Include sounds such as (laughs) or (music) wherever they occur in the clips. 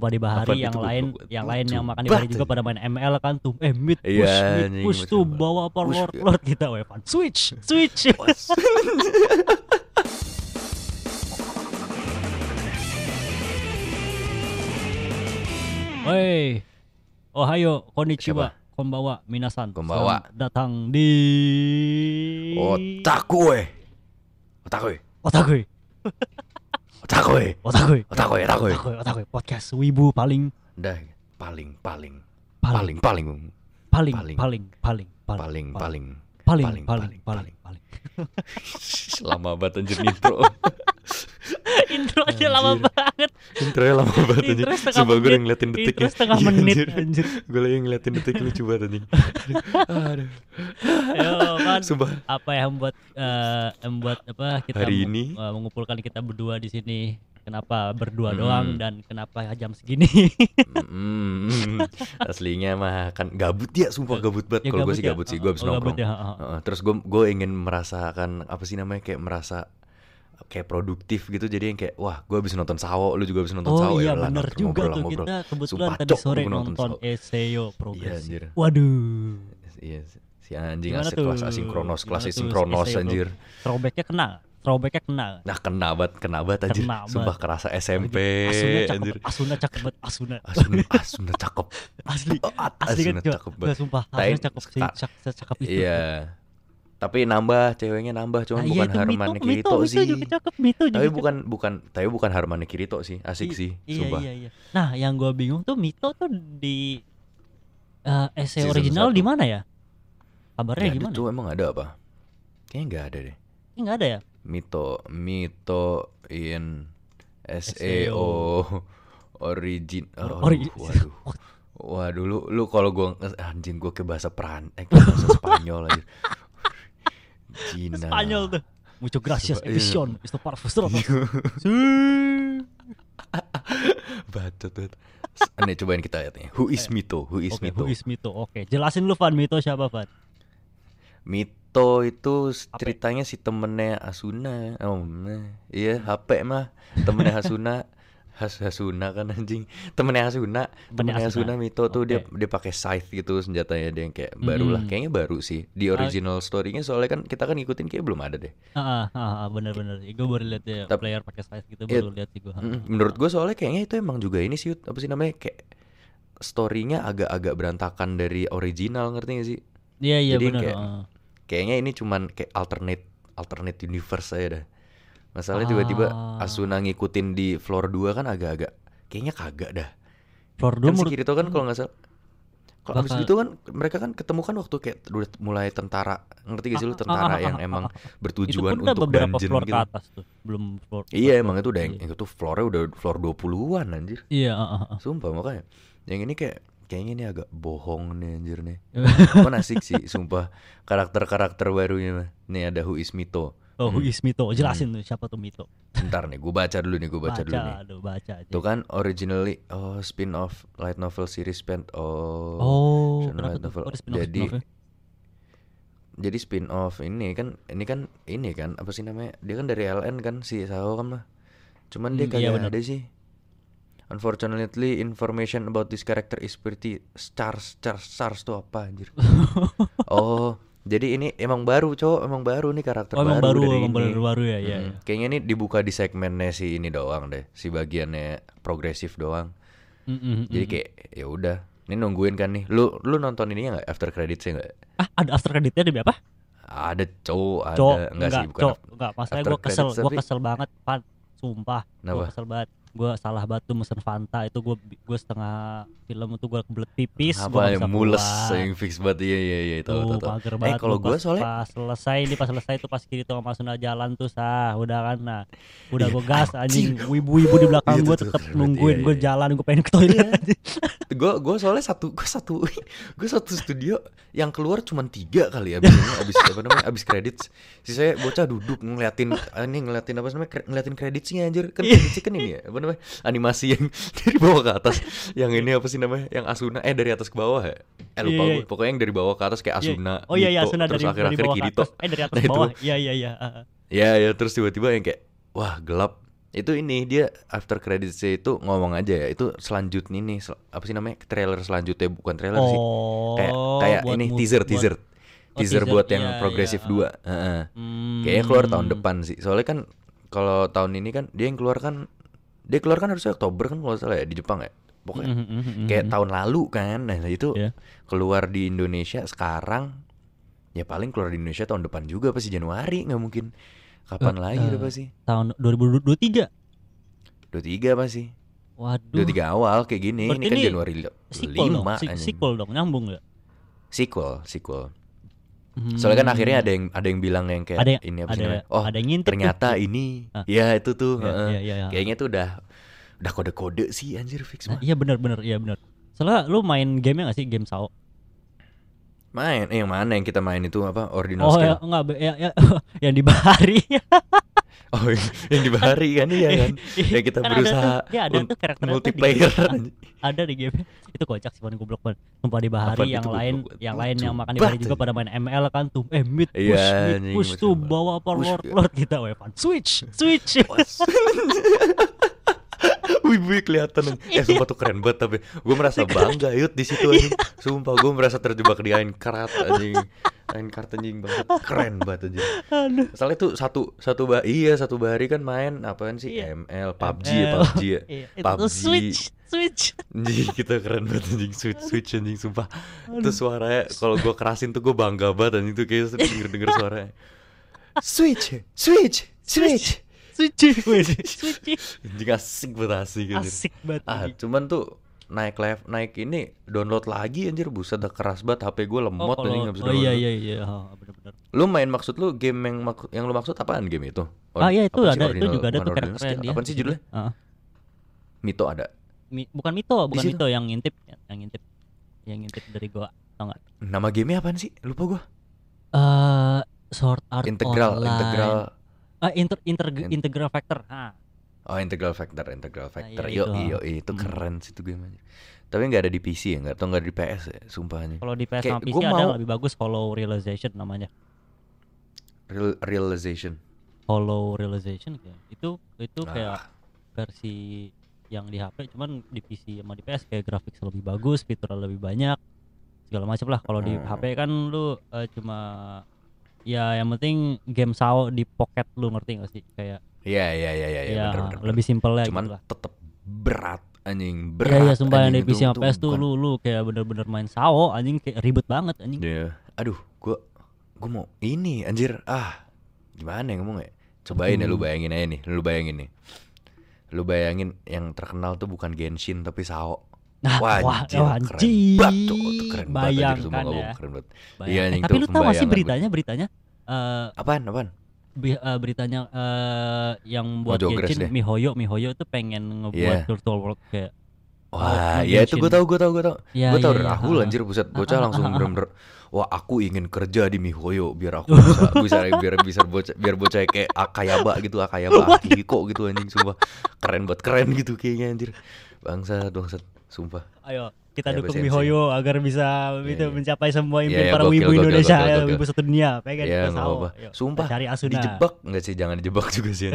Sumpah di Bahari Apaan yang itu? lain yang lain yang makan di Bahari juga pada main ML kan tuh. Eh mid push, Iya, mid anjing, push tuh bawa apa Push, lord lord kita weapon. Switch, (laughs) switch. Woi. Ohayo, konnichiwa, konbawa, minasan. Konbawa. Selamat datang di Otakue. Otakue. Otakui. (laughs) Otakue. Otakui. Otakue, otakue. Otakui, otakui. Podcast wibu paling Dah paling paling paling paling paling paling paling. paling paling paling paling paling paling, paling paling paling. paling. (laughs) lama banget anjir intro. (laughs) (laughs) Intro aja lama banget. Intronya lama banget anjir. Intro Sumpah gue ngeliatin detiknya. Intro setengah Iya, menit anjir. anjir. Gue lagi ngeliatin detik lucu banget anjing. Aduh. Kan Sumpah. apa yang membuat eh, yang membuat apa kita Hari ini. eh, mengumpulkan kita berdua di sini. Kenapa berdua Mm. doang dan kenapa jam segini? Mm, (laughs) aslinya mah kan gabut ya, sumpah gabut banget. Ya, Kalau gue gabut sih ya. gabut sih, Oh, gue oh, gabut nongkrong. ya, oh, oh. Heeh, terus gue gue ingin merasakan apa sih namanya kayak merasa kayak produktif gitu jadi yang kayak wah gue habis nonton Sawo lu juga habis nonton Oh Sawo iya ya bener ngobrol juga lah, tuh ngobrol. kita kebetulan Sumpah, tadi sore nonton nonton. Eseo Iya progresif. anjir. Waduh. Iya si anjing Gimana asik tuh? kelas asinkronos, kelas asinkronos SEO, anjir. Throwbacknya kena, throwbacknya kena. Nah kena banget, kena banget anjir. Kena Sumpah banget. kerasa SMP Asuna cakep, anjir. Asuna cakep banget, Asuna. Asuna, Asuna cakep. (laughs) Asli, at- asli kan cakep banget. sumpah, Asuna cakep sih, Ska- cak, cakep itu. Iya. Tapi nambah ceweknya nambah cuman Nah, iya bukan itu Harmane Mito, Kirito Mito, sih. Mito juga cakep, Mito juga Tapi cakep. bukan bukan tapi bukan Harmane Kirito sih, asik I- sih, Iya, sumpah. iya, iya. Nah, yang gua bingung tuh Mito tuh di eh essay Season original di mana ya? Kabarnya ada gimana? tuh emang ada apa? Kayaknya nggak ada deh. Ini nggak ada ya? Mito Mito in SEO. Origin oh, Ori- waduh (laughs) waduh lu lu kalau gua anjing gua ke bahasa Peran eh ke bahasa (laughs) Spanyol aja Cina. Spanyol tuh. Mucho gracias, iya. edition. Itu para frustrados. bacot banget Nih cobain kita lihat nih. Who is Mito? Who is Oke, Mito? who is Mito? Oke, jelasin lu Van. Mito siapa Van? Mito itu ceritanya si temennya Asuna. Oh nah, iya HP mah. Temennya Hasuna Has Hasuna kan anjing temennya Hasuna Temennya temennya Asuna. Hasuna Mito tuh dia dia pakai scythe gitu senjatanya dia yang kayak baru lah Mm. kayaknya baru sih di original story-nya soalnya kan kita kan ngikutin kayak belum ada deh Ah, ah, ah, bener-bener. Gue baru lihat ya Tap- player pakai size gitu Iya. baru lihat sih gue. Menurut gue soalnya kayaknya itu emang juga ini sih apa sih namanya kayak story-nya agak-agak berantakan dari original ngerti gak sih Iya iya bener. kayak- ah. kayaknya ini cuman kayak alternate alternate universe aja dah. Masalahnya tiba-tiba Ah. Asuna ngikutin di floor 2 kan agak-agak kayaknya kagak dah. Floor Kan dua si Kirito kan kalau nggak salah kalau abis itu kan mereka kan ketemu kan waktu kayak udah mulai tentara ngerti gak sih lu Ah, ah, tentara ah, yang emang bertujuan itu pun untuk beberapa dungeon floor gitu. ke atas tuh. Belum floor. Iya floor- emang itu udah yang iya. itu floornya udah floor 20-an anjir. Iya, ah, ah, ah. Sumpah makanya. Yang ini kayak kayaknya ini agak bohong nih anjir nih. (laughs) Cuman asik sih sumpah karakter-karakter barunya. Nih ada Who is Mito. Oh, who Hmm. is Mito? Jelasin tuh siapa tuh Mito. Bentar nih, gue baca dulu nih, gue baca, dulu nih. aduh, baca aja. Tuh kan originally oh spin off light novel series spent oh, Oh, light tuh? novel. Spin-off- Jadi spin-off-nya? jadi spin off ini kan ini kan ini kan apa sih namanya? Dia kan dari LN kan si Sao kan mah. Cuman dia Hmm, iya kagak benar. ada sih. Unfortunately information about this character is pretty scarce scarce scarce tuh apa anjir. (laughs) oh, jadi ini emang baru, cowok, emang baru nih karakter Oh, emang baru, dari emang ini. baru baru ya, ya. Mm, Kayaknya ini dibuka di segmennya si ini doang deh, si bagiannya progresif doang. Mm, mm, mm, Jadi kayak ya udah, ini nungguin kan nih. Lu lu nonton ininya nggak after creditsnya nggak? ah ada after creditnya di apa? Ada cowok, ada enggak, sih bukan. enggak. After gue kesel, gue kesel banget, Pan. Sumpah, gue kesel banget. Gue salah tuh mesen Fanta itu gue gue setengah film itu gue kebelet pipis, gue Apa bisa mules yang fix banget iya iya iya tahu Tuh, tahu tahu. mager Eh kalau pas, soalnya pas selesai nih pas selesai tuh pas Kirito sama Suna jalan tuh sah udah kan nah udah gue gas anjing. wibu-wibu di belakang Iya, gue tuh, tuh, tetep nungguin Iya, gue iya. jalan gue pengen ke toilet gue gue soalnya satu gue satu (laughs) gue satu studio yang keluar cuma tiga kali abis ini abis apa namanya abis kredit sisanya bocah duduk ngeliatin ini ngeliatin apa namanya ngeliatin kreditnya anjir kan Iya. kreditnya kan ini ya namanya animasi yang (laughs) dari bawah ke atas yang ini apa sih namanya yang Asuna eh dari atas ke bawah ya eh lupa Iya, iya. gue pokoknya yang dari bawah ke atas kayak Iya. Asuna oh iya iya Mito, Suna terus dari dari akhir-akhir bawah ke Kirito atas eh dari atas (laughs) Nah, ke bawah iya iya iya ah, ah. ya ya terus tiba-tiba yang kayak wah gelap Itu ini dia after creditsnya itu ngomong aja ya. Itu selanjutnya ini sel- apa sih namanya? Trailer selanjutnya bukan trailer sih. Oh, Kayak kayak buat ini move- teaser buat- teaser. Oh, teaser buat yang iya, progresif iya. 2. Heeh. Hmm. Kayaknya keluar tahun depan sih. Soalnya kan kalau tahun ini kan dia yang keluar kan dia keluar kan harusnya Oktober kan kalau salah ya di Jepang ya. Pokoknya Mhm, mhm, mhm, kayak mhm. tahun lalu kan. Nah, itu Iya. keluar di Indonesia sekarang ya paling keluar di Indonesia tahun depan juga pasti Januari nggak mungkin. Kapan Eh, lagi eh. udah pasti? tahun 2023. 23 pasti. Waduh. 23 awal kayak gini. Berarti ini kan ini Januari li- Sequel dong, 5 si- anjing. sequel dong, nyambung gak? Sequel, sequel. Soalnya kan akhirnya ada yang ada yang bilang yang kayak Hmm. ada ini apa sih namanya? Oh, ada yang ngintip tuh. ternyata ini. Ah. Ya itu tuh. Iya, heeh. iya, iya, iya. Kayaknya tuh udah udah kode-kode sih anjir fix mah. iya benar benar iya benar. Soalnya lu main game gak sih game SAO? Main, eh, yang mana yang kita main itu apa? Ordinal Oh Scale. ya enggak ya, ya, (laughs) yang di Bahari. (laughs) Oh, yang di Bahari kan iya kan. (laughs) ya kita Kan ada berusaha tuh, dia ada tuh di multiplayer. ada di game itu kocak sih paling goblok banget sumpah di bahari Apa yang lain goblok? yang lain yang makan di bahari juga pada main ML kan tuh eh mid push Iya, mid push tuh bawa power Push, lord ya. lord kita weapon switch switch Wih, kelihatan. Eh, sumpah tuh keren banget tapi gue merasa bangga yut di situ anjing. Sumpah gue merasa terjebak di Aincrad anjing. Aincrad anjing banget. Keren banget anjing. Soalnya tuh satu satu bah iya satu bahari kan main apaan sih Iya. ML PUBG ML. ya PUBG ya. Iya, PUBG. switch switch Anjing kita keren banget anjing switch switch anjing sumpah. Itu suaranya kalau gue kerasin tuh gue bangga banget anjing tuh kayak denger denger suaranya. Switch, switch, switch. switch switch (laughs) Anjing asik banget asik anjir. asik banget Ah, anjing. cuman tuh naik live naik ini download lagi anjir buset udah keras banget HP gue lemot oh, anjing kalau- nggak bisa oh iya download. iya iya oh, bener-bener Lu main maksud lu game yang mak- yang lu maksud apaan game itu? Or- ah iya itu apa sih ada itu juga ada tuh karakternya dia Apaan sih judulnya? Ah. Mito ada. Mi- bukan Mito bukan. Mito yang ngintip yang ngintip yang ngintip dari gua tau nggak Nama gamenya apaan sih? Lupa gua. eh Sword Art Integral, Online. integral. Ah, inter, inter, In- integral factor. Ah, Oh, integral factor, integral factor. iya yo, itu. iyo, itu Hmm. keren sih itu game aja. Tapi nggak ada di PC ya, nggak atau nggak di PS ya, sumpahnya. kalau di PS Kayak sama PC gua ada mau- lebih bagus Hollow Realization namanya. Real, realization. Hollow Realization kayak. Itu itu Ah. kayak versi yang di HP cuman di PC sama di PS kayak grafik lebih bagus, fitur lebih banyak. Segala macam lah. Kalau di Hmm. HP kan lu eh, cuma ya yang penting game SAO di pocket lu ngerti gak sih? Kayak Iya, iya, iya, iya, ya, iya, bener, bener, bener. lebih simpel ya Cuman gitu lah. tetap berat anjing, Iya berat. iya sumpah yang di PC sama PS tuh bukan- lu lu kayak bener-bener main SAO anjing kayak ribet banget anjing. Iya. Aduh, gua gua mau ini anjir. Ah. Gimana ya ngomong ya? Cobain ya lu Hmm. bayangin aja nih, lu bayangin nih. Lu bayangin yang terkenal tuh bukan Genshin tapi Sao. Nah, Wah, wah, anjir, wah, keren anjir. banget, Cok. Itu keren banget anjir, Bayangkan ngomong ya. keren banget. Iya, eh, tapi tuh lu tau gak sih beritanya beritanya eh Apaan, apaan? bi- eh, beritanya eh yang buat Jogres Genshin deh. Mihoyo Mihoyo tuh pengen ngebuat Iya. virtual world kayak Wah, Oh, ya itu gue tau, gue tau, gue tau. ya gue tau iya, iya, Rahul ha. anjir buset bocah Ah, ah, langsung ah, ah. bener-bener wah aku ingin kerja di Mihoyo biar aku (laughs) bisa bisa biar bisa bocah biar bocah kayak Akayaba gitu Akayaba Akihiko gitu anjing sumpah keren banget keren gitu kayaknya anjir bangsat bangsat sumpah. Ayo kita Ya, dukung bahasa Mihoyo agar bisa Iya, itu iya. mencapai semua Iya, impian iya, para gokil, wibu gokil, Indonesia gokil, ya, gokil. wibu satu dunia pengen ya kita nggak SAO. apa-apa. Yuk, sumpah kita cari Asuna. dijebak. Nggak sih jangan dijebak (laughs) juga sih.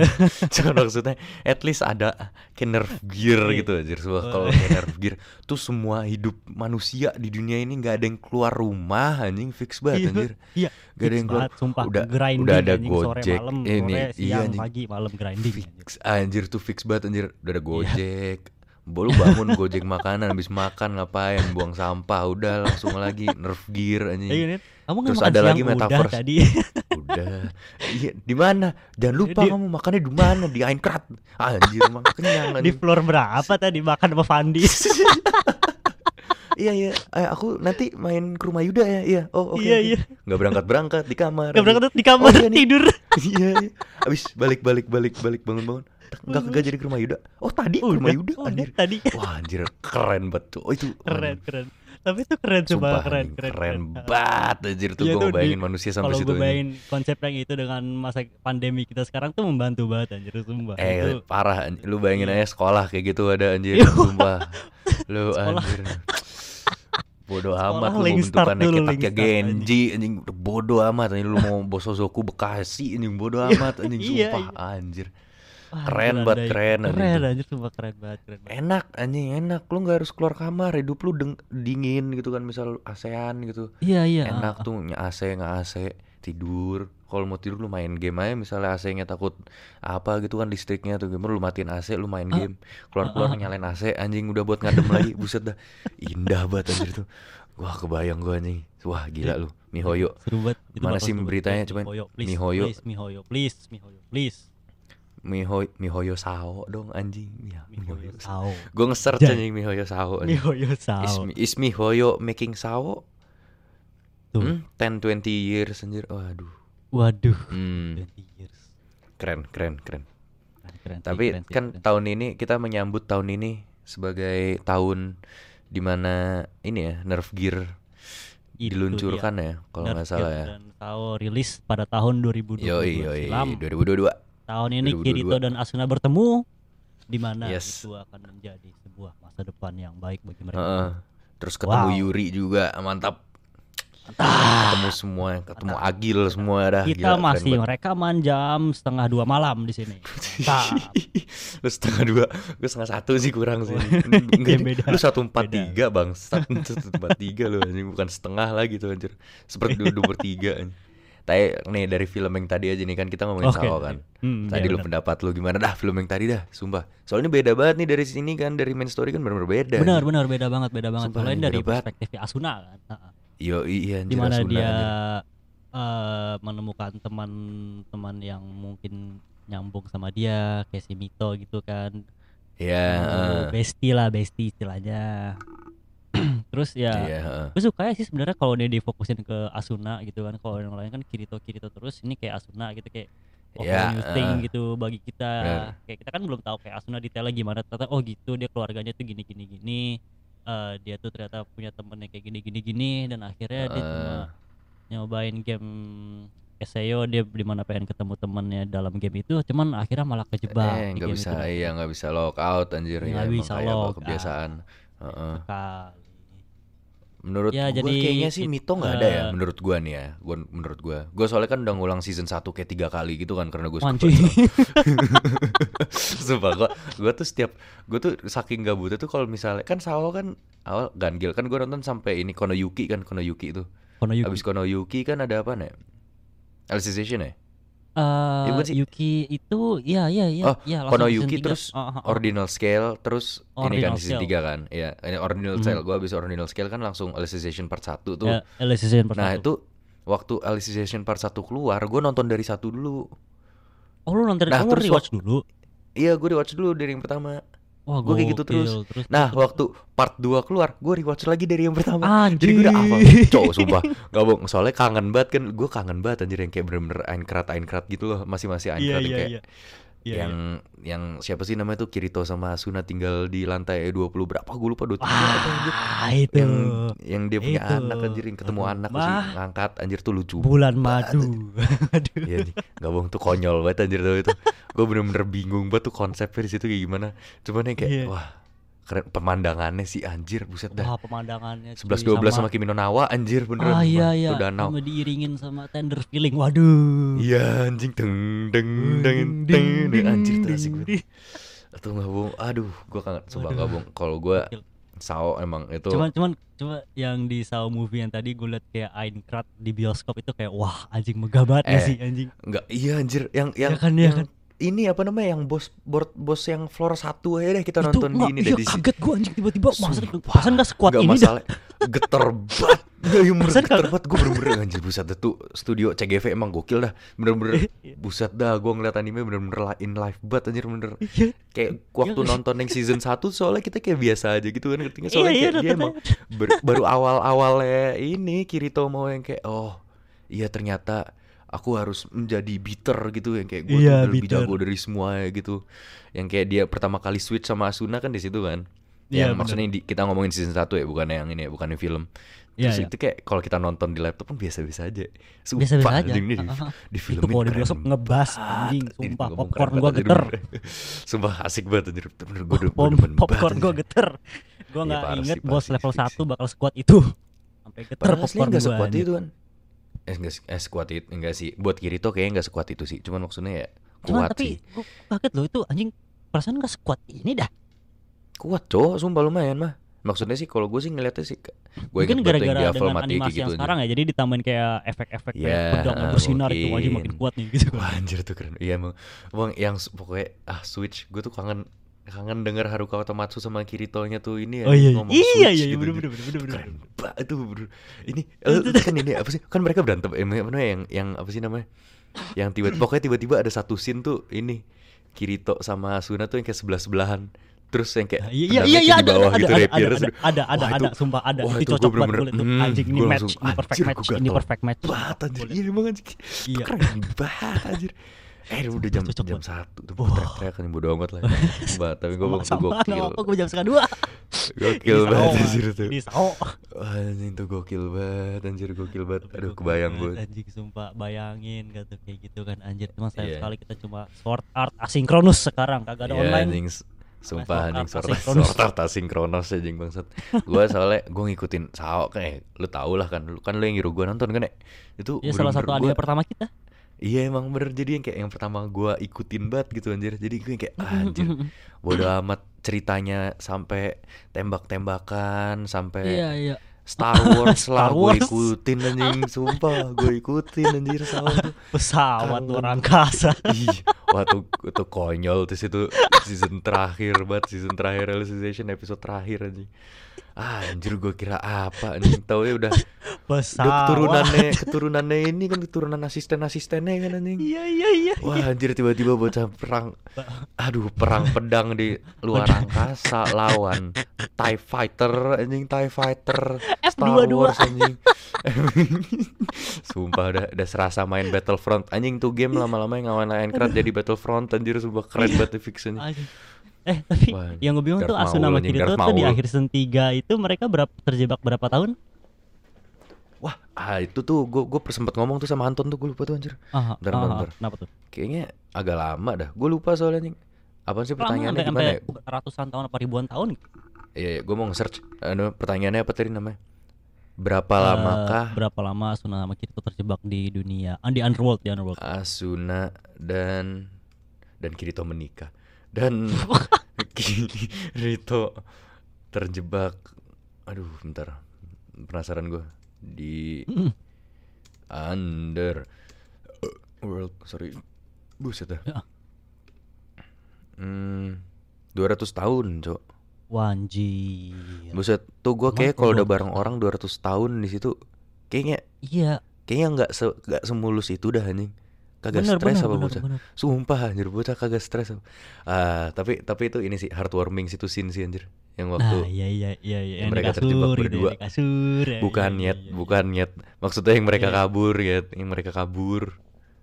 Cuman (laughs) maksudnya at least ada nerf gear Iya. gitu anjir. Sumpah kalau nerf gear tuh semua hidup manusia di dunia ini nggak ada yang keluar rumah anjing. Fix banget Iya, anjir. iya. Gak ada yang keluar sumpah. Udah grinding udah ada anjing, sore Gojek malam ini sore iya siang anjing. pagi malam grinding fix anjir tuh fix banget anjir. Udah Iya. ada Gojek Bolu bangun Gojek makanan habis makan ngapain? Buang sampah udah langsung lagi nerf gear Iya, anjing Nen. kamu nggak Terus makan ada lagi udah metaverse. tadi. (laughs) Udah. Iya di mana? Jangan lupa Di- kamu makannya di mana? Di Aincrad anjir emang kenyang di floor berapa tadi makan sama Fandi? (laughs) Iya iya. Eh, aku nanti main ke rumah Yuda ya. Iya. Oh oke Iya, oke. iya. nggak berangkat berangkat di kamar. Gak anjing. berangkat di kamar Oh, iya tidur. (laughs) Iya iya. Abis balik balik balik balik bangun bangun nggak nggak jadi ke rumah Yuda. Oh tadi ke rumah Yuda udah anjir. tadi. (laughs) Wah anjir keren betul oh itu keren keren. Tapi itu keren coba keren keren keren, banget anjir tuh Iya gue tuh di- bayangin manusia sampai kalau situ gue anjing. bayangin konsep yang itu dengan masa pandemi kita sekarang tuh membantu banget anjir sumpah. Eh itu parah anj- lu bayangin Iya. aja sekolah kayak gitu ada anjir Iya. sumpah. (laughs) Lu anjir. Bodoh amat lu mau bentukannya dulu, kayak Genji anjing. bodoh amat anjing. Lu mau Bosozoku Bekasi anjing. Bodoh Iya, amat anjing sumpah anjir Wah, Keren banget, keren Keren anjir sumpah keren banget, keren banget. enak anjing enak lu nggak harus keluar kamar hidup lu deng- dingin gitu kan misal ASEAN gitu Iya iya. enak ah, ah. tuh nya AC nggak AC tidur kalau mau tidur lu main game aja misalnya AC-nya takut apa gitu kan listriknya tuh gamer lu matiin AC lu main Ah. game keluar keluar Ah, nyalain AC anjing udah buat ngadem lagi buset dah indah banget anjir tuh wah kebayang gua anjing wah gila lu mihoyo Seru banget. Mana sih beritanya, cuman Mihoyo, please, Mihoyo. please, Mihoyo, please, Mihoyo, please. Mihoyo mihoyo sao dong anjing ya Mihoyo Sao. gue nge-search anjing mihoyo sao anjing. Mihoyo Is, Sao. mi- is mihoyo making sao Tuh. hmm? 10 20 years anjir waduh Waduh. hmm. 20 years. keren keren keren Keren, Tapi keren kan keren. tahun ini kita menyambut tahun ini sebagai tahun di mana ini ya Nerf Gear Itu diluncurkan ya kalau nggak salah ya. Dan Sao rilis pada tahun 2022 Yoi yoi silam. 2022. Tahun ini 2022. Kirito dan Asuna bertemu di mana Yes. itu akan menjadi sebuah masa depan yang baik bagi mereka. Heeh. Terus ketemu Wow. Yuri juga mantap. Mantap. Ketemu semua, ketemu Agil semua dah. Kita Gila, masih rekaman jam setengah dua malam di sini. Mantap. (laughs) lu setengah dua, gue setengah satu sih kurang sih. Enggak, Beda. Lu satu empat tiga bang, satu empat tiga lu bukan setengah lagi tuh anjir. Seperti dua dua per tiga. anjing. Tapi nih dari film yang tadi aja nih kan kita ngomongin Oke. Sao kan. Hmm, Tadi iya lu pendapat lu gimana dah film yang tadi dah, sumpah. Soalnya beda banget nih dari sini kan dari main story kan benar-benar beda. Benar benar beda banget beda banget. Ini dari perspektif Asuna kan. Yo iya anjir di mana Asuna, dia anjir. eh, menemukan teman-teman yang mungkin nyambung sama dia kayak si Mito gitu kan Iya, Oh, heeh. bestie lah bestie istilahnya (clears throat) terus ya Iya, heeh. gue suka ya sih sebenarnya kalau dia difokusin ke Asuna gitu kan kalau yang lain kan Kirito Kirito terus ini kayak Asuna gitu kayak oh, Ya, new thing eh. gitu bagi kita Bener. kayak kita kan belum tahu kayak Asuna detailnya gimana ternyata oh gitu dia keluarganya tuh gini gini gini Eh, dia tuh ternyata punya temennya kayak gini gini gini dan akhirnya dia cuma nyobain game SEO dia di mana pengen ketemu temennya dalam game itu cuman akhirnya malah kejebak Eh, nggak bisa, itu iya nggak bisa lock out anjir ya Nggak emang bisa lock kebiasaan. Heeh. sekali Menurut Ya, jadi kayaknya sih it- Mito nggak ada ya eh, menurut gua nih ya. Gua menurut gua. Gua soalnya kan udah ngulang season 1 kayak tiga kali gitu kan karena gua suka. (laughs) Sumpah gua gua tuh setiap gua tuh saking gabutnya tuh kalau misalnya kan Sao kan awal ganjil kan gua nonton sampai ini Konoyuki kan Konoyuki itu. Konoyuki Abis Konoyuki kan ada apa nih? Alicization ya? Bukan sih? Yuki itu iya iya iya Oh, iya langsung Konoyuki season tiga. terus Oh, oh, oh. Ordinal Scale terus ini kan Ordinal season Scale. 3 kan. Iya, ini Ordinal Mhm. Scale. Gua abis Ordinal Scale kan langsung Alicization part 1 tuh. Ya, Alicization part Nah satu. itu waktu Alicization part 1 keluar, gue nonton dari satu dulu. oh lu nonton Nah, oh, terus rewatch dulu Iya, gue rewatch dulu dari yang pertama. Wah Gua kayak gitu terus. terus Nah, terus, waktu part 2 keluar, gue rewatch lagi dari yang pertama. Anjing. Jadi gue udah hafal cowok sumpah. Gak bohong, soalnya kangen banget kan. Gue kangen banget anjir yang kayak bener-bener Aincrad Aincrad gitu loh. Masih-masih iya Aincrad yang iya kayak iya Iya, yang yang siapa sih namanya tuh Kirito sama Asuna tinggal di lantai 20 berapa gue lupa 23 iya. apa anjir. ah itu Yang yang dia punya Itu. anak anjir yang ketemu Aduh, anak mah. sih ngangkat anjir tuh lucu bulan madu aduh Iya nih, gak bohong tuh konyol banget anjir tuh itu. Gue bener-bener bingung banget tuh konsepnya di situ kayak gimana. Cuman yang kayak Iya. wah keren pemandangannya sih anjir buset dah. wah pemandangannya 11 cuy, 12 sama Kimi no Nawa anjir beneran. ah iya iya Tuh danau. sama diiringin sama tender feeling waduh Iya anjing deng deng deng deng deng anjir tuh asik banget. Tuh gak bohong. Aduh, gua kangen coba Waduh. gak bohong. Kalau gua. Sao emang itu cuman cuman cuma yang di Saw movie yang tadi gue liat kayak Aincrad di bioskop itu kayak wah anjing megah banget nggak Eh, sih anjing Enggak, iya anjir yang yang, Ya kan, ya yang kan. Ini apa namanya yang bos board bos yang floor satu aja deh kita itu nonton di nggak ini iya deh di sini. kaget gue anjing tiba-tiba masa Sumpah. masa nggak sekuat Nggak ini dah masalah geter banget ya bener geter banget gue bener-bener anjir buset dah tuh studio CGV emang gokil dah bener-bener buset dah gue ngeliat anime bener-bener in live banget anjir bener Iya. kayak waktu Iya. nonton yang season 1 soalnya kita kayak biasa aja gitu kan ngerti? Iya, soalnya iya, kayak dia nontonnya. emang baru awal-awalnya ini Kirito mau yang kayak oh iya ternyata aku harus menjadi bitter gitu yang kayak gue Iya, tuh lebih jago dari semua gitu yang kayak dia pertama kali switch sama Asuna kan di situ kan Iya, yang maksudnya di, kita ngomongin season 1 ya bukan yang ini ya bukan yang film Iya, Terus iya. itu kayak kalau kita nonton di laptop kan biasa-biasa aja. Sumpah, biasa-biasa aja di, ah. di itu filmin kalau di bioskop ngebas anjing sumpah popcorn gua banget, geter. (laughs) Sumpah asik banget anjir. Bener gue demen popcorn gua anjir. geter gua Iya, nggak inget bos level fix 1 bakal sekuat itu sampai geter popcorn gua sekuat itu kan. Eh enggak eh sekuat itu enggak sih. Buat Kirito kayaknya enggak sekuat itu sih. Cuman maksudnya ya cuman Kuat tapi sih. gue kaget loh itu anjing perasaan gak sekuat ini dah Kuat cowok, sumpah lumayan mah. Maksudnya sih kalau gue sih ngeliatnya sih, gue mungkin inget gara-gara dengan animasi gitu yang sekarang ya jadi ditambahin kayak efek-efek kayak Ya, pedang yang bersinar itu anjing makin mungkin. kuat nih gitu Wah anjir tuh keren. Iya emang, emang yang pokoknya ah Switch, gue tuh kangen kangen denger Haruka Otomatsu sama Kirito-nya tuh ini ya oh iya ngomong iya iya iya gitu, bener anjir. bener bener bener keren banget tuh bro. Ini (laughs) eh, kan ini apa sih? Kan mereka berantem eh, namanya yang yang apa sih namanya? Yang tiba (clears throat) pokoknya tiba-tiba ada satu scene tuh ini Kirito sama Asuna tuh yang kayak sebelah sebelahan. Terus yang kayak Nah, iya iya iya ada ada gitu ada rapier. ada ada ada ada wah, ada itu- sumpah ada wah, itu cocok banget liat tuh hmm, anjing ini match ini perfect match ini perfect match banget anjir. Iya emang anjir. Iya. Keren banget anjir. (laughs) Eh udah jam Cocok jam satu tuh Wah. teriak-teriak kan bodo amat lah. (laughs) Mbak, tapi gue waktu gokil. nggak apa gue jam setengah dua Gokil banget anjir tuh. ini sao anjing tuh gokil banget anjir gokil banget. Aduh kebayang gue. anjing sumpah bayangin gitu kayak gitu kan anjir cuma sayang Iya. sekali kita cuma sword art asinkronus sekarang kagak ada Iya, online anjing Sumpah Sword anjing sword art asynchronous anjing bangsat. Gua soalnya gua ngikutin Sao kan eh, lu tau lah kan lu kan lu yang nyuruh gua nonton kan ya. Itu ya salah satu bener-bener anime gua- pertama kita Iya emang bener jadi yang kayak yang pertama gua ikutin banget gitu anjir. Jadi gue kayak "Ah, anjir (laughs) bodo amat ceritanya sampai tembak-tembakan sampai iya iya Star Wars (laughs) lah gue ikutin anjing sumpah gue ikutin anjir Sao tuh. pesawat luar angkasa (laughs) Ih, wah tuh, tuh konyol terus itu season terakhir banget season terakhir realization episode terakhir anjing. Ah, anjir gue kira apa anjing tahu ya udah. Udah pesawat keturunannya keturunannya ini kan keturunan asisten asistennya kan anjing. iya iya iya. Wah anjir tiba-tiba bocah perang. Aduh perang pedang di luar angkasa lawan TIE Fighter anjing TIE Fighter. Star F22. Wars anjing. Sumpah udah, udah serasa main Battlefront. Anjing tuh game lama-lama yang ngawan Minecraft jadi Battlefront anjir sumpah. Keren Iya. banget fiction. Eh tapi Wah, yang gue bingung tuh Asuna sama Kirito tuh di akhir season 3 itu mereka berapa terjebak berapa tahun? Wah ah, itu tuh gue gue sempet ngomong tuh sama Anton tuh gue lupa tuh anjir Bentar, bentar, bentar. Kenapa tuh? Kayaknya agak lama dah Gue lupa soalnya anjing Apaan sih pertanyaannya gimana ya? ratusan tahun apa ribuan tahun. Iya, iya gue mau nge-search anu, Pertanyaannya apa tadi namanya? Berapa Eh, lamakah berapa lama Asuna sama Kirito terjebak di dunia ah, di underworld di underworld. Asuna dan dan Kirito menikah dan (laughs) Kirito terjebak. Aduh bentar. Penasaran gue di Mm. under world sorry. Buset dah. Ya. hmm 200 tahun cok. Wanji. buset tuh gue kayak kalau udah 200 bareng orang 200 tahun di situ kayaknya Iya, kayaknya nggak se nggak semulus itu dah anjing kagak stres apa bocah. Sumpah anjir bocah kagak stres apa. Ah, tapi tapi itu ini sih heartwarming situ scene sih anjir. Yang waktu Nah, iya iya iya iya yang yang mereka kasur terjebak gitu, berdua. yang di kasur. ya, bukan iya, nyet, iya, iya. bukan nyet. Maksudnya yang mereka Iya. kabur ya, yang mereka kabur.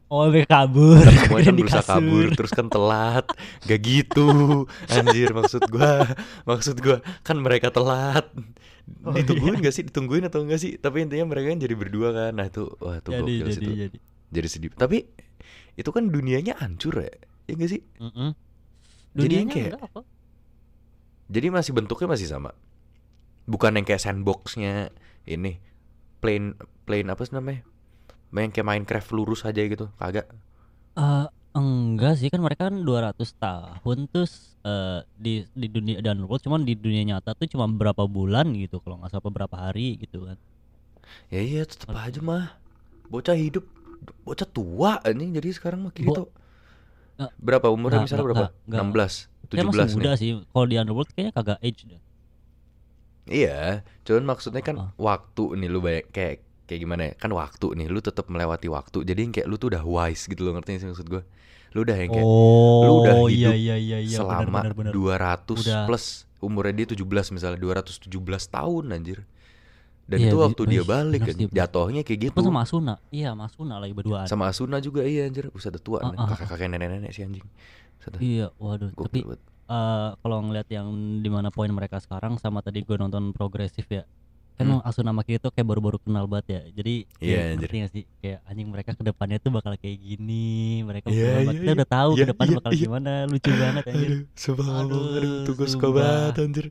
Oh, mereka kabur. Semuanya kirain kan berusaha kasur. kabur terus kan telat. Gak gitu. Anjir maksud gua. Maksud gua kan mereka telat. Oh, Ditungguin iya. gak sih? Ditungguin atau enggak sih? Tapi intinya mereka kan jadi berdua kan. Nah, itu wah itu Jadi gokil jadi sih tuh. jadi. Jadi sedih. Tapi itu kan dunianya hancur ya. Ya gak sih? Jadi yang Dunianya kayak- enggak apa? Jadi masih bentuknya masih sama. Bukan yang kayak sandboxnya ini plain plain apa sih namanya? Main kayak Minecraft lurus aja gitu, kagak. Eh, enggak sih kan mereka kan 200 tahun terus eh, di di dunia dan world cuman di dunia nyata tuh cuma berapa bulan gitu kalau nggak salah berapa hari gitu kan. Ya iya tetep aja mah. Bocah hidup bocah tua anjing jadi sekarang mah gitu. Eh, berapa umurnya misalnya berapa? 16, Dia 17 masih nih. muda sih. Kalau di underworld kayaknya kagak age dah. Iya, cuman maksudnya kan Ah. waktu nih lu bayang kayak kayak gimana ya? Kan waktu nih lu tetap melewati waktu. Jadi kayak lu tuh udah wise gitu loh, ngerti sih maksud gua? Lu udah yang kayak oh, lu udah iya hidup iya iya iya selama benar benar benar. 200 Udah. plus umurnya dia 17 misalnya 217 tahun anjir. Dan Iya, itu waktu dia balik kan. Jatuhnya kayak gitu. Sama Asuna? Iya, sama Asuna lagi berduaan. Sama Asuna juga iya anjir. Buset udah tua nih. ah, ah. kakak-kakak nenek-nenek si anjing. Iya, waduh. Tapi eh kalau ngeliat yang di mana poin mereka sekarang sama tadi gue nonton progresif ya kan Hmm. Asuna sama Kirito kayak baru-baru kenal banget ya jadi Iya, kayak anjir. ngerti gak sih kayak anjing mereka ke depannya tuh bakal kayak gini mereka Iya, bakal- iya, kita iya. udah tahu Iya, ke depannya iya, bakal iya. gimana lucu banget anjir Aduh, sumpah ngomong, aduh, tuh gue suka banget anjir.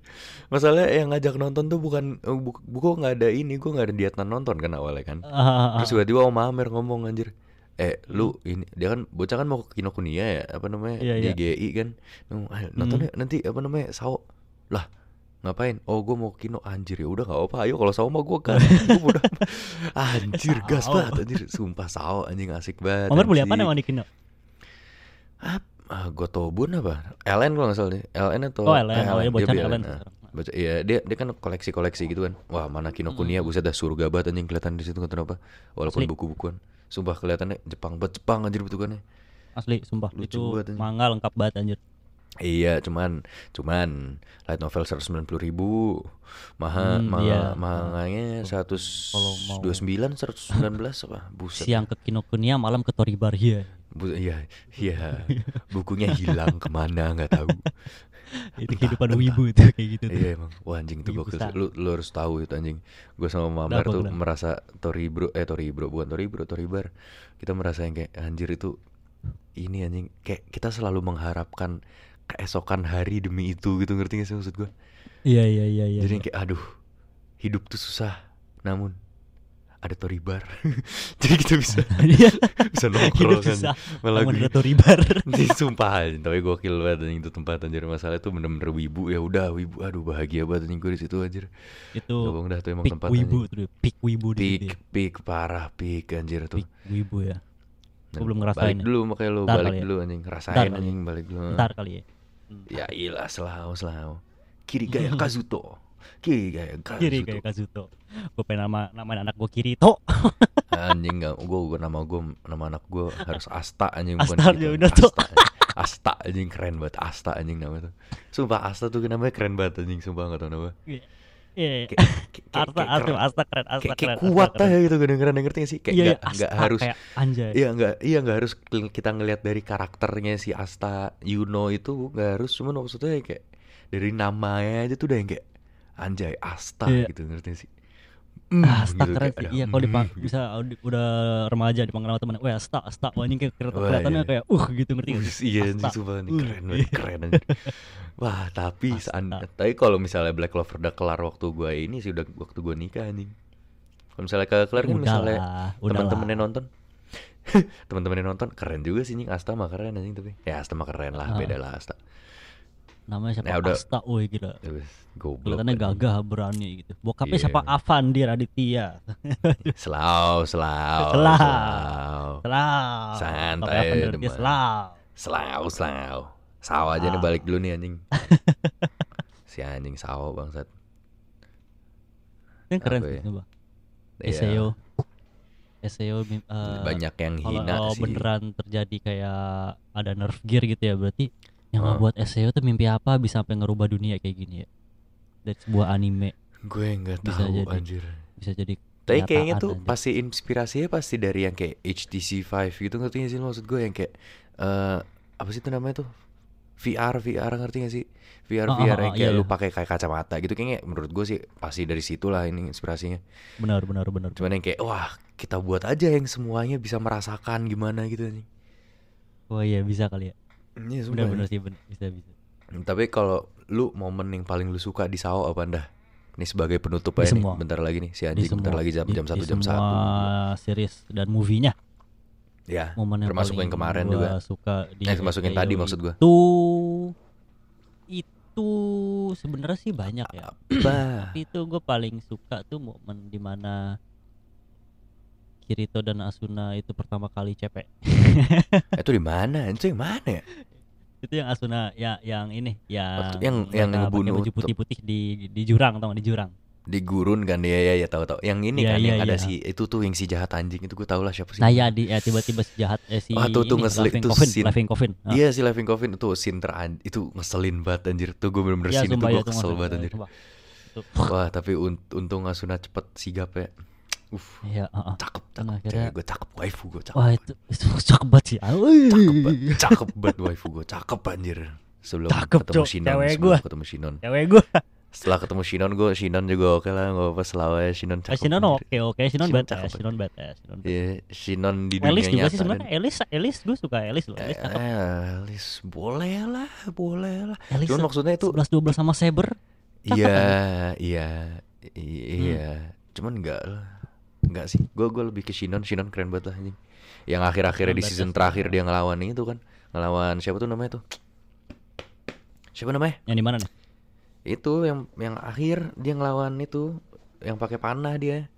Masalahnya yang ngajak nonton tuh bukan, eh, bu, bu- gua nggak ada ini, gue nggak ada niatan nonton kan awalnya kan. Ah, ah, Terus tiba-tiba Om Amer ngomong anjir, eh lu ini dia kan bocah kan mau ke Kinokuniya ya apa namanya Iya, di iya. GI kan "Ayo, nonton ya nanti apa namanya Sao lah ngapain oh gue mau kino anjir ya udah gak apa ayo kalau Sao mah gue kan (laughs) gue udah anjir gas banget anjir sumpah Sao anjing asik banget Mamer beli apa emang di Kino? Ap, ah, Gotobun apa? LN kalau nggak salah deh. LN atau Oh, LN. eh, Oh, ya, Dia beli LN ah. Baca, iya dia dia kan koleksi-koleksi gitu kan. Wah, mana Kinokuniya buset dah surga banget anjing kelihatan di situ kenapa? Walaupun buku-bukuan. Sumpah kelihatannya Jepang banget Jepang anjir bentukannya. Asli, sumpah. Lucu itu banget, manga lengkap banget anjir. Iya, cuman cuman light novel 190 ribu, maha, Hmm, ma- iya. mau- 129, 119 apa? Buset. Siang ke Kinokuniya, malam ke Toribar ya. Bu- iya, iya. Bukunya hilang ke mana nggak tahu. (laughs) Itu kehidupan entah. wibu itu kayak gitu tuh. Iya emang, wah anjing tuh gokil. sih. Lu, lu harus tahu itu anjing. Gue sama Mamer tuh kenapa? merasa Tori bro, eh Tori bro, bukan Tori bro, Tori bar. Kita merasa yang kayak anjir itu ini anjing. Kayak kita selalu mengharapkan keesokan hari demi itu gitu ngerti gak sih maksud gue? Iya, iya, iya, iya. Jadi yang kayak aduh, hidup tuh susah, namun ada Tori bar. (laughs) Jadi kita bisa (laughs) Iya. bisa nongkrong kan. Malah gue- ada Toribar. (laughs) Sumpah anjing, tapi gokil banget anjing itu tempat anjir masalah itu bener-bener wibu ya udah wibu aduh bahagia banget anjing gue di situ anjir. itu Gak bohong dah tuh emang peak tempat wibu tuh, peak wibu di Peak, ya. peak parah peak anjir tuh. Peak wibu ya. Dan Gua belum ngerasain Balik ya. dulu makanya lu Ntar balik ya. dulu anjing ngerasain anjing balik dulu. Ntar kali ya. Hmm. Ya ilah selau selau. Kiri gaya Kazuto. Kiri gaya Kazuto. Kiri kayak Kazuto. Gue pengen nama namain anak gue Kirito. (laughs) Anjing enggak gua, gua nama gua nama anak gua harus Asta anjing bukan Asta, ya udah tuh. Asta, Asta anjing keren banget Asta anjing nama tuh. Sumpah Asta tuh namanya keren banget anjing sumpah enggak tahu nama. Iya. Iya. Kayak- Asta, Asta, keren. Asta keren, Asta keren. kuat aja gitu kedengeran ngerti gak sih kayak Iya, iya, nggak Asta harus kayak anjay. iya nggak iya nggak harus kita ngelihat dari karakternya si Asta Yuno itu nggak harus cuman maksudnya kayak dari namanya aja tuh udah yang kayak anjay Asta Iya. gitu ngerti gak sih Mm, Asta gitu, keren sih. Iya, kalau mm dipang gitu. bisa audi- udah remaja dipanggil sama temen, wah Asta, Asta, wah ini kelihatannya iya. kayak uh gitu ngerti gak sih? iya Asta. anjing sumpah nih Uh, keren banget iya. keren. Wah tapi sean- tapi kalau misalnya Black Clover udah kelar waktu gua ini sih udah waktu gua nikah anjing. Kalau misalnya ke kelar kan misalnya teman-temannya nonton (laughs) teman-temannya nonton keren juga sih anjing Asta mah keren anjing tapi ya Asta mah keren lah Ah. beda lah Asta Namanya siapa? Ya udah. Asta, woi gila. Goblok Kelihatannya gagah berani gitu. Bokapnya Iya. siapa? Avandi Raditya. selau (laughs) selau Selau. selau. Santai. Raditya Selau. selau selau saw aja nih balik dulu nih anjing (laughs) si anjing saw bangsat Ini keren sih, ya? coba. Iya. SEO. SEO eh, banyak yang kalau hina kalau sih beneran terjadi kayak ada nerf gear gitu ya berarti yang Ah. ngebuat SEO tuh mimpi apa bisa sampai ngerubah dunia kayak gini ya? Dari sebuah anime. Gue nggak Bisa tahu jadi. anjir. Bisa jadi Tapi kayaknya tuh anjir. pasti inspirasinya pasti dari yang kayak HTC Vive gitu ngerti gak sih lo? Maksud gue yang kayak eh apa sih itu namanya tuh? VR VR ngerti gak sih? VR ah, VR ah, yang kayak iya, lu iya. pakai kayak kacamata gitu kayaknya menurut gue sih pasti dari situ lah ini inspirasinya. Benar benar benar. Cuman yang kayak wah kita buat aja yang semuanya bisa merasakan gimana gitu nih oh iya bisa kali ya Iya, sumpah. benar sih benar bisa bisa Tapi kalau lu momen yang paling lu suka di Sao apa dah? Ini sebagai penutup aja nih, bentar lagi nih si anjing bentar lagi jam jam satu jam semua satu. series dan movie-nya Ya, momen yang termasuk yang kemarin juga. suka di Eh, termasuk yang tadi maksud gua. itu itu sebenarnya sih banyak ya Apa? tapi itu gue paling suka tuh momen di mana Kirito dan Asuna itu pertama kali cepek itu di mana? Itu yang mana ya? Itu yang Asuna ya yang ini yang Waktu- yang- yang pakai ngebunuh baju putih-putih di di jurang tau di jurang Di gurun kan ya ya ya tahu tahu. Yang ini Iya, kan iya, yang ada iya. si itu tuh yang si jahat anjing itu gue tau lah siapa sih. nah ya di ya tiba-tiba si jahat eh, si Ah, tuh- tuh ngeselin, Laughing tuh Coffin scene. Laughing Coffin Ah. Iya si Living Coffin itu scene teran itu ngeselin banget anjir. Tuh gue bener-bener Iya, scene itu gue ya, itu kesel banget ya, anjir. sumpah. Itu- Wah tapi un- untung Asuna cepet sigap ya. Uff, Iya, heeh. cakep, cakep. akhirnya- gue cakep, waifu gue cakep. Wah itu itu cakep banget sih. Cakep banget, cakep banget waifu gue, cakep anjir. Sebelum Cakep, ketemu. Shinon, sebelum gua. ketemu Shinon. Cewek gue. Setelah ketemu Shinon gue, Shinon juga oke lah, nggak apa-apa selalu ya Shinon cakep. Shinon oke oke Shinon Shinon cakep, Shinon bad Shinon bad. Iya, Shinon di dunia Elis juga sih sebenarnya Elis Elis gue suka Elis loh. Elis cakep. Eh, Elis boleh lah, boleh lah. Elis Cuman maksudnya itu 11 12 sama Saber. iya, iya, iya. Hmm. Cuman enggak lah. Enggak sih. Gue gue lebih ke Shinon, Shinon keren banget lah anjing. Yang akhir-akhirnya di season terakhir dia ngelawan itu kan. Ngelawan siapa tuh namanya tuh? Siapa namanya? Yang di mana nih? Itu yang yang akhir dia ngelawan itu yang pakai panah dia.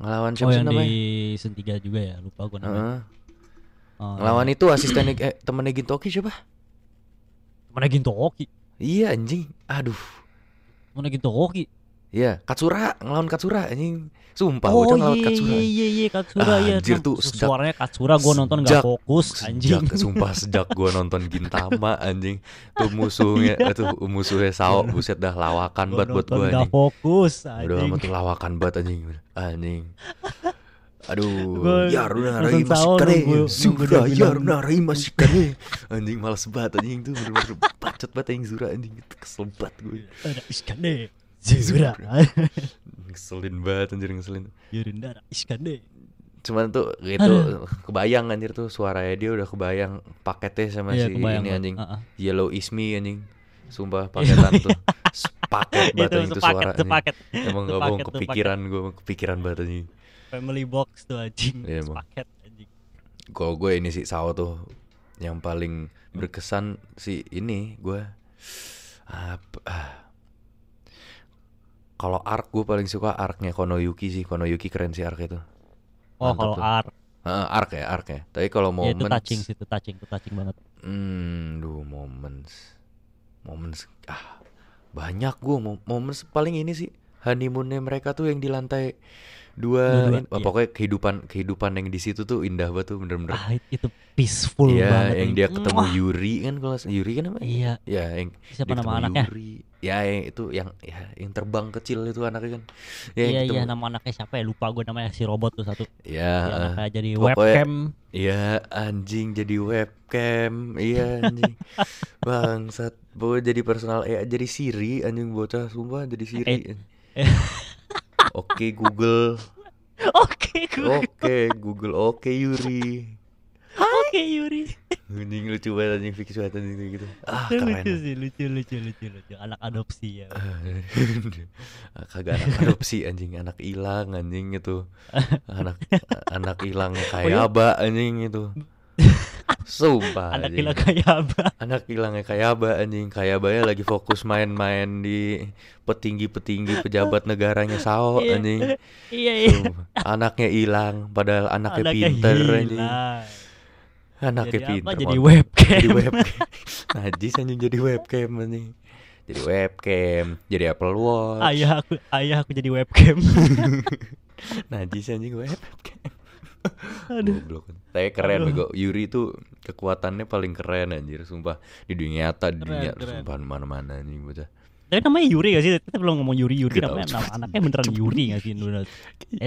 Ngelawan Oh siapa sih yang namanya? di season 3 juga ya, lupa gue namanya. Heeh. Oh, ngelawan itu asisten eh, temennya Gintoki siapa? Mana Gintoki? Iya anjing. Aduh. Mana Gintoki? Iya, Katsura ngelawan Katsura anjing. Sumpah oh bocah ngelawan iya Katsura. iya iya iya Katsura Ah, iya. anjir tuh, sejak- suaranya Katsura gue nonton gak sejak- fokus anjing. Sejak sumpah sejak gua nonton Gintama anjing tuh musuhnya itu musuhnya Sao buset dah lawakan Gua banget buat gua gak anjing. fokus Udah anjing. amat tuh lawakan banget anjing. Anjing. Aduh, Gua nonton Sao Mashikane, nunggu- nunggu Zura dia bilang- Yarunarai Mashikane. Anjing males banget anjing tuh bener-bener bacot banget anjing Zura anjing itu kesel banget gue. Ada Iskande. Zura. (laughs) Ngeselin banget anjir ngeselin. Yurindara Iskande. Cuman tuh gitu kebayang anjir tuh suaranya dia udah kebayang paketnya sama Iya si kebayang ini anjing. Heeh. Yellow is me anjing. Sumpah paketan tuh. (laughs) Paket banget Itu anjing tuh sepaket suara anjing. sepaket. Emang gak bohong kepikiran gue kepikiran banget anjing. Family box tuh anjing. Iya, emang. Sepaket anjing. Kalau gue ini sih Sao tuh yang paling berkesan sih ini gue apa ah. Kalau arc gue paling suka arcnya Konoyuki sih. Konoyuki keren sih arc itu. Oh kalau art Ah, arc ya arc ya. Tapi kalau ya itu touching sih itu touching itu touching banget. Hmm, duh moments, moments ah banyak gue moments paling ini sih honeymoonnya mereka tuh yang di lantai dua, Dua-dua, in- oh, iya. pokoknya kehidupan kehidupan yang di situ tuh indah banget tuh bener-bener. Ah itu peaceful Iya, banget. yang dia ketemu Mwah. Yuri kan kalau Yuri kan namanya? Iya. Ya, yang Siapa dia nama anaknya? Yuri. Ya, yang itu yang ya yang terbang kecil itu anaknya kan. Ya, Iya iya nama anaknya siapa ya lupa gue namanya si robot tuh satu. Ya, anaknya jadi pokoknya- webcam. Iya anjing jadi webcam Iya anjing (laughs) Bangsat Pokoknya jadi personal eh jadi Siri anjing bocah Sumpah jadi Siri Eh. (laughs) Oke Google. Oke gue. Oke Google. Oke Yuri. Oke Yuri. Anjing lucu banget anjing. Fix banget anjing gitu. Ah keren. lucu sih lucu lucu lucu lucu. Anak adopsi ya. Kagak anak adopsi anjing. Anak hilang anjing itu. Anak anak hilang Oh, kayak iya? aba anjing itu (laughs) Sumpah anak anjing. kayak apa? Anak hilangnya kayak apa anjing Kayak abanya lagi fokus main-main di petinggi-petinggi pejabat negaranya Sao Iya. anjing Iya iya. Sumpah. Anaknya hilang Padahal anaknya, Anaknya pinter anjing hilang. Anaknya Jadi apa? pinter Jadi webcam. Jadi webcam (laughs) Najis anjing jadi webcam anjing Jadi webcam Jadi Apple Watch Ayah aku ayah aku jadi webcam. (laughs) Najis anjing webcam Aduh. Goblok. Tapi keren Aduh. bego. Yuri tuh kekuatannya paling keren anjir sumpah di dunia nyata di dunia keren. sumpah mana-mana anjing bocah. Tapi namanya Yuri gak sih? Kita belum ngomong Yuri Yuri Gak tahu, namanya nama anaknya beneran (laughs) Yuri gak sih? Bener.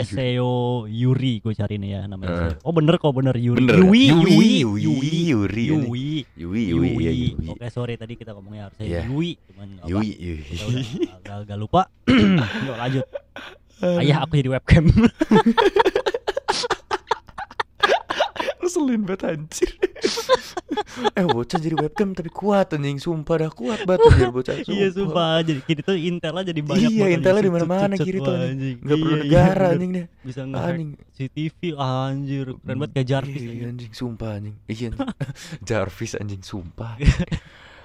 Seo Yuri gue cari nih ya namanya. Eh. Oh bener kok bener Yuri. Bener. Yui Yui, Yui Yui, Yuri. Yui. Yui Yui ya Yui. Oke sorry tadi kita ngomongnya harusnya Iya. Yui. Cuman. Yui Yui. Kita agak, agak lupa. (clears throat) Yuk lanjut. Ayah aku jadi webcam. (laughs) Ngeselin banget anjir. (laughs) eh bocah jadi webcam tapi kuat anjing sumpah dah kuat banget anjir bocah sumpah. Iya sumpah jadi kiri tuh Intelnya jadi banyak Iya, Intelnya di mana-mana kiri tuh anjing. Nggak perlu Iya, iya, negara anjing deh. Bisa Anjing. CCTV anjir keren banget kayak Jarvis Iya, anjing. sumpah anjing. Iya. (laughs) Jarvis anjing sumpah. (laughs)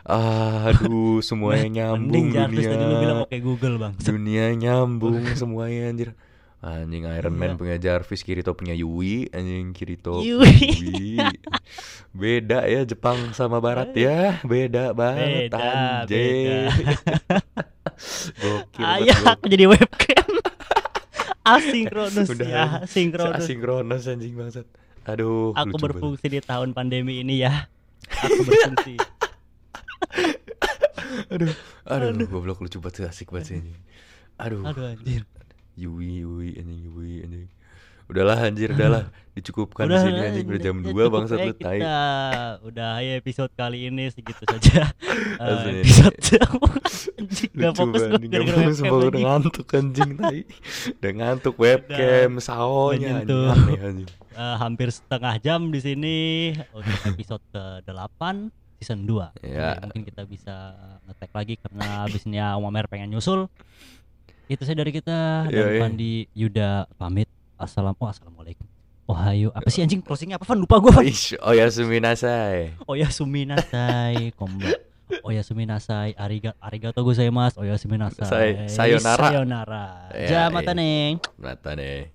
Aduh, semuanya nyambung Mending Jarvis dunia. tadi lu bilang oke Google bang. Dunia nyambung semuanya anjir. Anjing Iron Man Iya. punya Jarvis, Kirito punya Yui, anjing Kirito Yui. Yui. (laughs) Beda ya Jepang sama Barat ya, beda banget Beda, anjing. (laughs) Gokil banget, Ayah gokil. aku jadi webcam. (laughs) Asinkronus Udah, ya, asinkronus. Asinkronus anjing bangsat. Aduh, Aku lucu banget. berfungsi di tahun pandemi ini ya. Aku berfungsi. Aduh, aduh, Aduh. goblok lucu banget asik banget sih anjing. Aduh, Aduh anjir. Yui, Yui, anjing, Yui, anjing. Udahlah anjir, udahlah. (laughs) Dicukupkan di Udah, sini anjing udah jam 2 cukup bangsat lu tai. Udah ya episode kali ini segitu saja. (laughs) Asli. episode (laughs) anjing gak fokus nggak gara-gara fokus, udah anjing. ngantuk anjing tai. Udah ngantuk webcam, saonya anjing aneh anjing. Eh, hampir setengah jam di sini untuk episode ke-8 season 2. Ya. mungkin kita bisa ngetek lagi karena abisnya Wamer pengen nyusul. Itu saya dari kita dan Iya, iya. Pandi Yuda pamit. Assalamu oh, assalamualaikum. Ohayo apa sih anjing closingnya apa Van lupa gue Van oh ya suminasai. Oh ya suminasai kombo Oh ya suminasai ariga arigato gozaimasu Oh ya suminasai Say- sayonara. sayonara Ya, ja mata iya. nih Mata nih.